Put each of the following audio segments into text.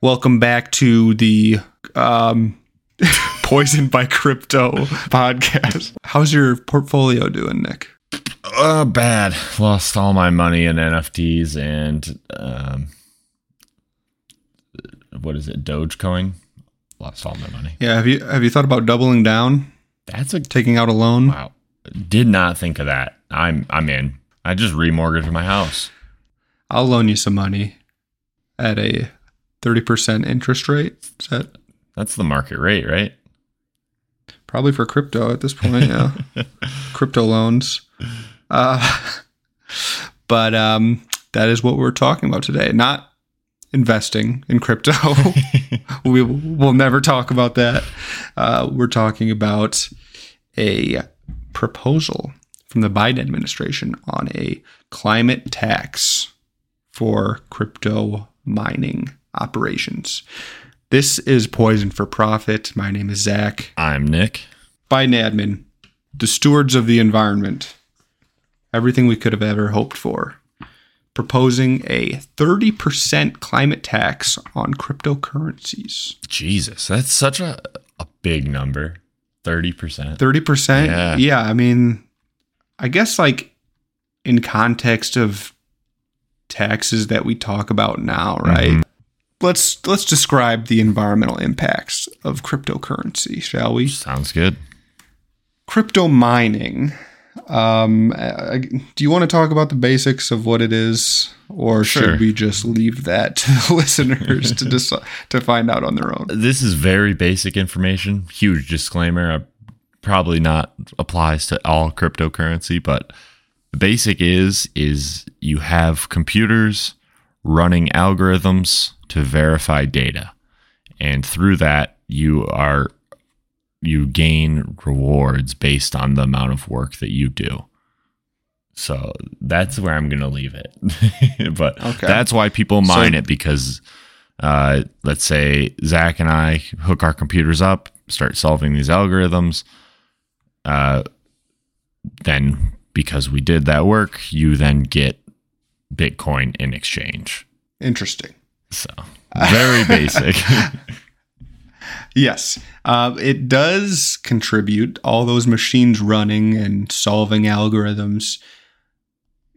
Welcome back to the um, Poisoned by Crypto podcast. How's your portfolio doing, Nick? Uh, bad. Lost all my money in NFTs and um, what is it? Dogecoin. Lost all my money. Yeah, have you have you thought about doubling down, That's a taking out a loan? wow. Did not think of that. I'm I'm in. I just remortgaged my house. I'll loan you some money at a thirty percent interest rate. Is that That's the market rate, right? probably for crypto at this point? Yeah, crypto loans. Uh, but um, that is what we're talking about today. Not investing in crypto. we will never talk about that. Uh, we're talking about a proposal from the Biden administration on a climate tax for crypto mining operations. This is Poisoned for Profit. My name is Zach. I'm Nick. Biden admin, the stewards of the environment, everything we could have ever hoped for, proposing a 30% climate tax on cryptocurrencies. Jesus, that's such a a big number. Thirty percent. 30%? Yeah. yeah, I mean, I guess like in context of taxes that we talk about now, right? Mhm. Let's let's describe the environmental impacts of cryptocurrency, shall we? Sounds good. crypto mining. Um, uh, do you want to talk about the basics of what it is, or Sure. should we just leave that to the listeners to decide to find out on their own? This is very basic information. Huge disclaimer. uh, Probably not applies to all cryptocurrency, but the basic is is you have computers running algorithms to verify data, and through that you are you gain rewards based on the amount of work that you do. So that's where I'm going to leave it. but Okay. that's why people mine So- it because uh, let's say Zach and I hook our computers up, start solving these algorithms. Uh, then, because we did that work, you then get Bitcoin in exchange. Interesting. So, very basic. Yes, uh, it does contribute. All those machines running and solving algorithms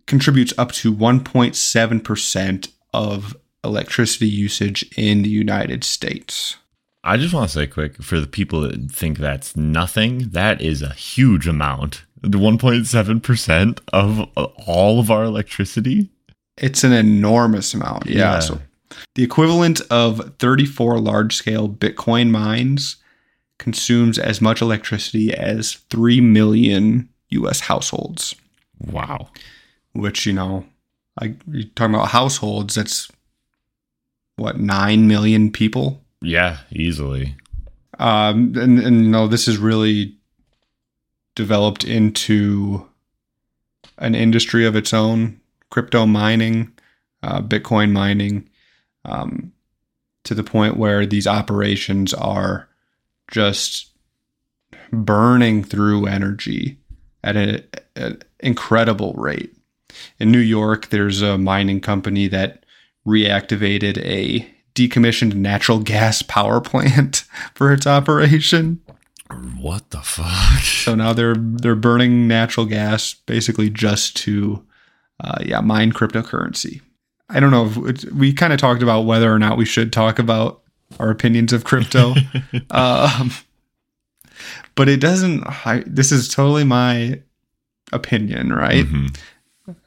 contributes up to 1.7 percent of electricity usage in the United States. I just want to say quick for the people that think that's nothing, that is a huge amount. The 1.7% of all of our electricity. It's an enormous amount. Yeah. Yeah. So the equivalent of 34 large scale Bitcoin mines consumes as much electricity as 3 million US households, Wow. which, you know, I, you're talking about households, that's what, 9 million people? Yeah, easily. Um, and, and, you know, this is really developed into an industry of its own crypto mining, uh, Bitcoin mining, um, to the point where these operations are just burning through energy at a- an incredible rate. In New York, there's a mining company that reactivated a decommissioned natural gas power plant for its operation. What the fuck? So now they're they're burning natural gas basically just to, uh, yeah, mine cryptocurrency. I don't know. If we kind of talked about whether or not we should talk about our opinions of crypto, um, but it doesn't. I, this is totally my opinion, right? Mhm.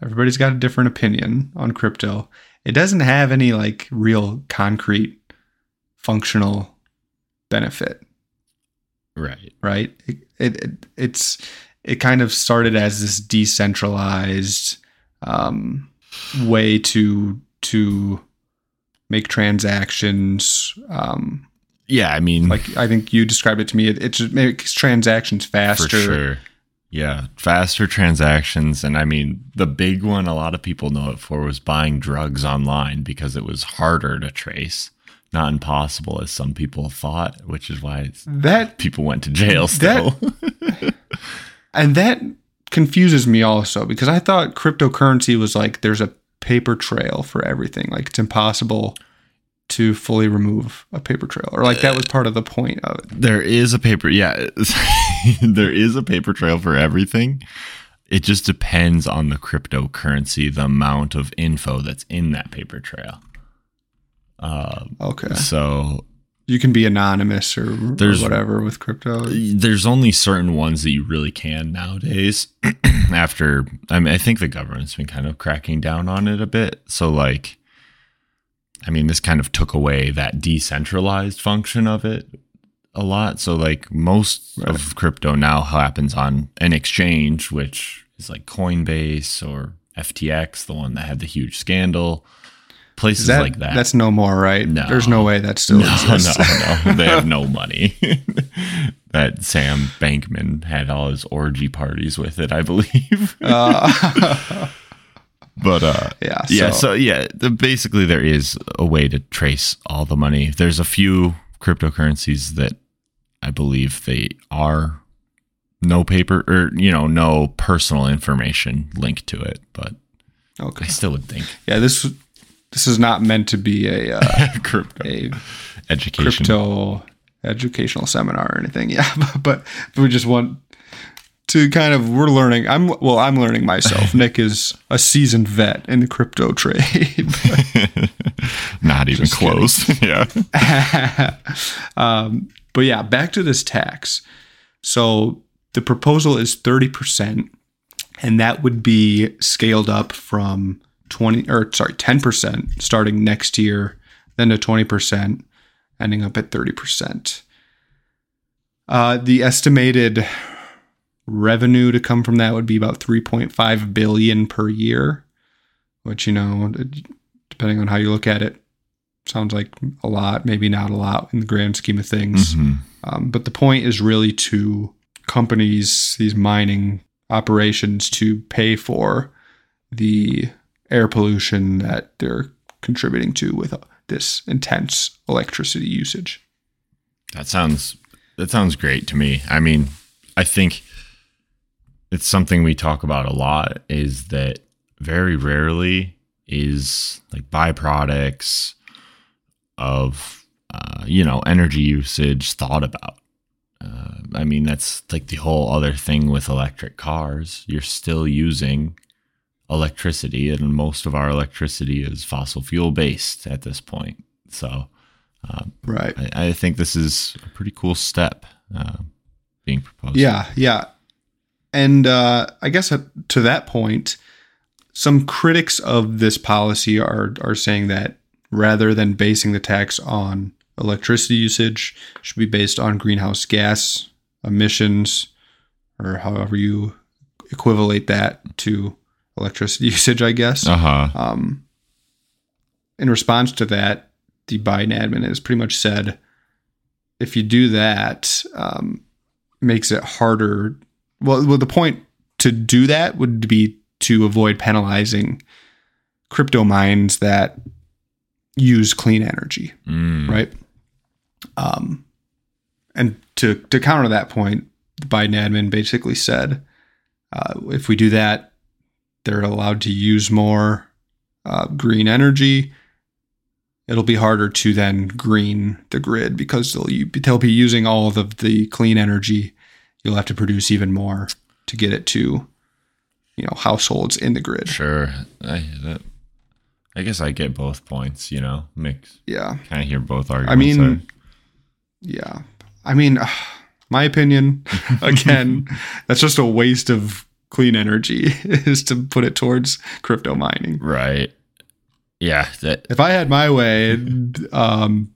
Everybody's got a different opinion on crypto. It doesn't have any like real concrete functional benefit Right. right? It, it, it it's it kind of started as this decentralized um, way to to make transactions. Um, Yeah, I mean, like I think you described it to me. It, it just makes transactions faster. for sure. Yeah, faster transactions. And I mean, the big one a lot of people know it for was buying drugs online because it was harder to trace. Not impossible as some people thought, which is why it's, That people went to jail still. and that confuses me also because I thought cryptocurrency was like there's a paper trail for everything. Like it's impossible to fully remove a paper trail, or like that was part of the point of it. There is a paper, yeah, there is a paper trail for everything. It just depends on the cryptocurrency, the amount of info that's in that paper trail. Um, okay, So you can be anonymous or, or whatever with crypto. there's only certain ones that you really can nowadays. After, I mean, I think the government's been kind of cracking down on it a bit. So, like, I mean, this kind of took away that decentralized function of it a lot. So, like, most of crypto now happens on an exchange, which is like Coinbase or FTX, the one that had the huge scandal. Places that, like that. That's no more, right? No. There's no way that still no, exists. no, no. They have no money. that Sam Bankman had all his orgy parties with it, I believe. Uh, but uh yeah. yeah, so- so yeah, the, basically there is a way to trace all the money. There's a few cryptocurrencies that I believe they are no paper or you know, no personal information linked to it, but okay. I still would think Yeah. This this is not meant to be a uh, crypto a education. crypto educational seminar or anything. Yeah, but, but we just want to kind of we're learning. I'm well, I'm learning myself. Nick is a seasoned vet in the crypto trade. Not even close. yeah. um, but yeah, back to this tax. So the proposal is 30%, and that would be scaled up from 20 or sorry, 10% starting next year, then to 20%, ending up at 30%. Uh, the estimated revenue to come from that would be about 3.5 billion per year, which you know, depending on how you look at it, sounds like a lot, maybe not a lot in the grand scheme of things. Mhm. Um, but the point is really to companies, these mining operations, to pay for the air pollution that they're contributing to with uh, this intense electricity usage. That sounds that sounds great to me. I mean, I think it's something we talk about a lot is that very rarely is like byproducts of uh, you know energy usage thought about. Uh, I mean, that's like the whole other thing with electric cars. You're still using electricity, and most of our electricity is fossil fuel based at this point. So, Right. I, I think this is a pretty cool step uh, being proposed. Yeah, yeah. And uh, I guess to that point, some critics of this policy are are saying that rather than basing the tax on electricity usage, should be based on greenhouse gas emissions, or however you equivalate that to electricity usage. I guess. Uh huh. Um, in response to that, the Biden admin has pretty much said, if you do that, um, makes it harder. Well, well, the point to do that would be to avoid penalizing crypto mines that use clean energy, Mm. right? Um, and to to counter that point, the Biden admin basically said, uh, if we do that, they're allowed to use more uh, green energy. It'll be harder to then green the grid because they'll they'll be using all of the clean energy. You'll have to produce even more to get it to, you know, households in the grid. Sure. I, that, I guess I get both points. You know, mix. Yeah. Kind of hear both arguments. I mean, there. yeah. I mean, my opinion, again, that's just a waste of clean energy is to put it towards crypto mining. right? Yeah. That. If I had my way, um,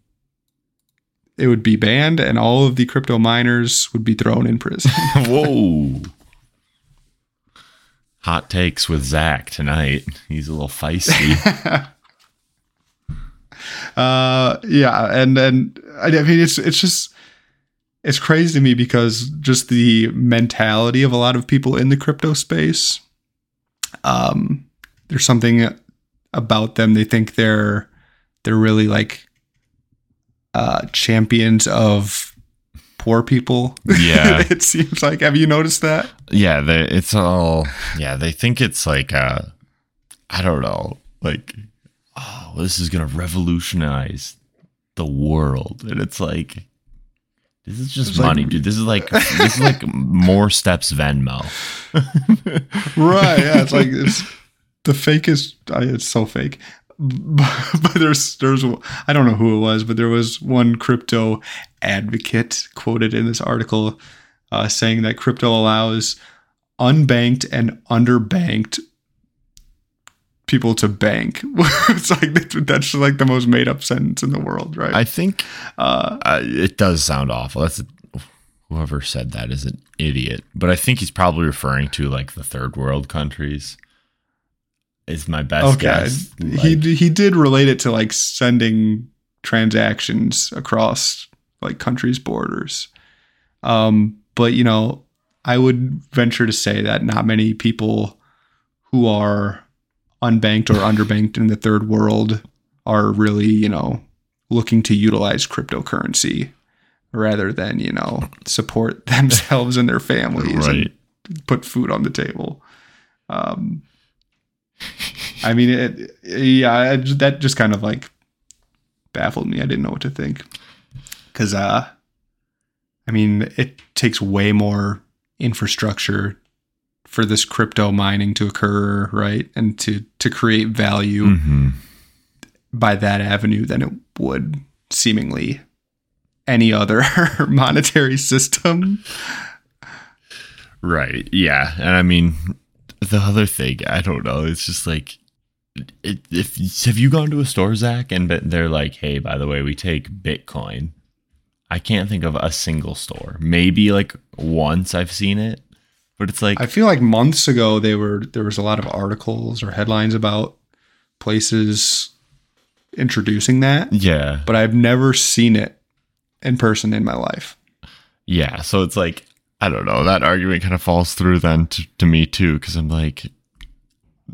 it would be banned and all of the crypto miners would be thrown in prison. Whoa. Hot takes with Zach tonight. He's a little feisty. uh, yeah. And then, I mean, it's, it's just, it's crazy to me because just the mentality of a lot of people in the crypto space, um, there's something about them. They think they're, they're really like, uh, champions of poor people. Yeah. it seems like. Have you noticed that? yeah. They, it's all. Yeah. They think it's like. Uh, I don't know. Like. Oh, this is gonna revolutionize the world, and it's like this is just It's like- money, dude. This is like this is like more steps Venmo. right yeah it's like it's the fakest it's so fake but, but there's there's i don't know who it was but there was one crypto advocate quoted in this article uh, saying that crypto allows unbanked and underbanked people to bank it's like that's like the most made up sentence in the world right I think uh, uh, it does sound awful. That's whoever said that is an idiot. But I think he's probably referring to like the third world countries. Is my best okay guess. he he did relate it to like sending transactions across like countries borders um but you know i would venture to say that not many people who are unbanked or underbanked in the third world are really you know looking to utilize cryptocurrency rather than you know support themselves and their families right. and put food on the table. Um, I mean, it, yeah, that just kind of like baffled me. I didn't know what to think because, uh, I mean, it takes way more infrastructure for this crypto mining to occur, right, and to to create value Mhm. by that avenue than it would seemingly any other monetary system. Right. Yeah. And I mean, the other thing, I don't know. It's just like, it, if have you gone to a store, Zach, and they're like, "Hey, by the way, we take Bitcoin." I can't think of a single store. Maybe like once I've seen it, but it's like, I feel like months ago they were there was a lot of articles or headlines about places introducing that, yeah, but I've never seen it in person in my life. yeah. So it's like, I don't know. That argument kind of falls through then to, to me too, because I'm like,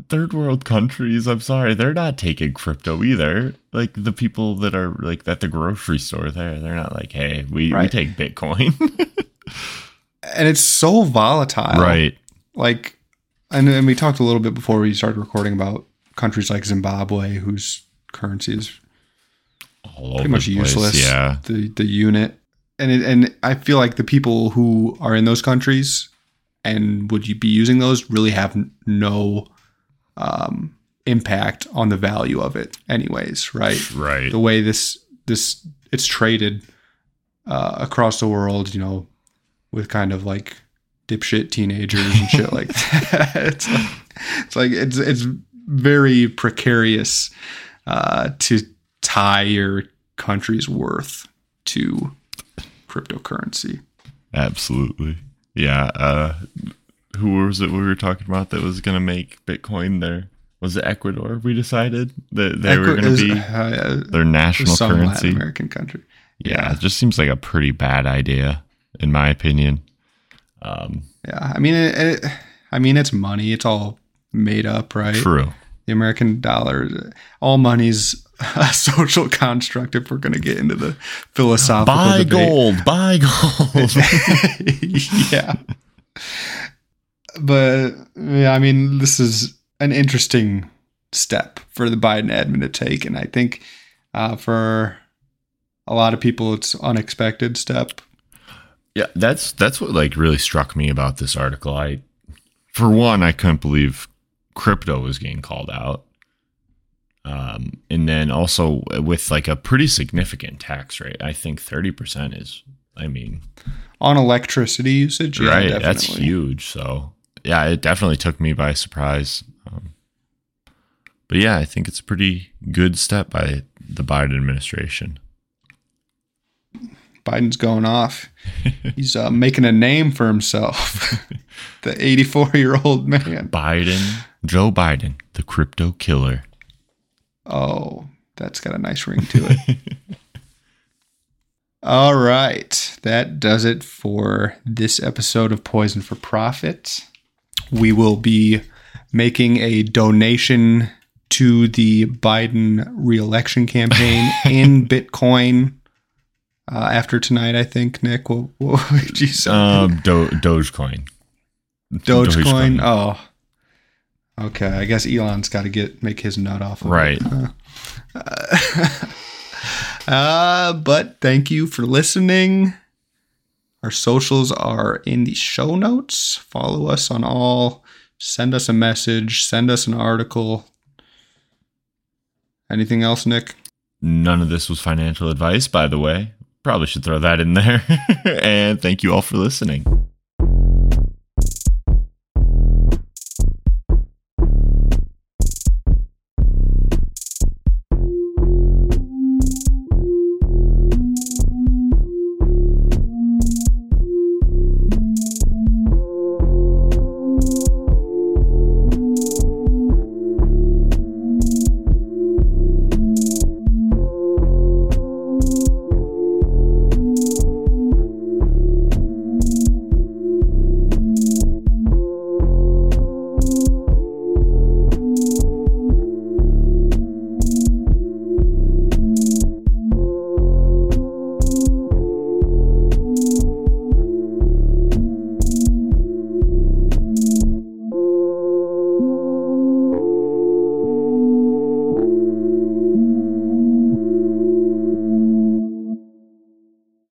third world countries. I'm sorry, they're not taking crypto either. Like the people that are like at the grocery store there, they're not like, hey, we, we take Bitcoin. And it's so volatile. right. Like and, and we talked a little bit before we started recording about countries like Zimbabwe whose currency is All pretty much the place, useless. Yeah. The the unit, and it, and I feel like the people who are in those countries and would you be using those really have no um, impact on the value of it, anyways. Right. Right. The way this this it's traded uh, across the world, you know, with kind of like dipshit teenagers and shit like that. It's like it's like it's it's very precarious uh, to tie your country's worth to cryptocurrency. Absolutely. Yeah. Uh, who was it we were talking about that was going to make Bitcoin there? Was it Ecuador? We decided that they were going to be uh, their national some currency. Latin American country. Yeah, it just seems like a pretty bad idea, in my opinion. Um, Yeah, I mean, it, it, I mean, it's money. It's all made up, right? True. The American dollar, all money's a social construct. If we're going to get into the philosophical Buy debate. gold. Buy gold. yeah. But yeah, I mean, this is an interesting step for the Biden admin to take, and I think uh, for a lot of people, it's unexpected step. Yeah, that's that's what like really struck me about this article. I for one, I couldn't believe crypto was getting called out. Um, and then also with like a pretty significant tax rate. I think 30% is I mean, On electricity usage, yeah, right, definitely. that's huge. So, yeah, it definitely took me by surprise. Um, but yeah, I think it's a pretty good step by the Biden administration. Biden's going off. He's uh, making a name for himself. the 84 year old man. Biden, Joe Biden, the crypto killer. Oh, that's got a nice ring to it. All right. That does it for this episode of Poisoned for Profit. We will be making a donation to the Biden reelection campaign in Bitcoin uh, after tonight, I think. Nick, what, what would you say? Um, Do- Dogecoin. Dogecoin? Oh. Okay, I guess Elon's got to get make his nut off. Of Right. It. Uh, but thank you for listening. Our socials are in the show notes. Follow us on all. Send us a message. Send us an article. Anything else, Nick? None of this was financial advice, by the way. Probably should throw that in there. and thank you all for listening.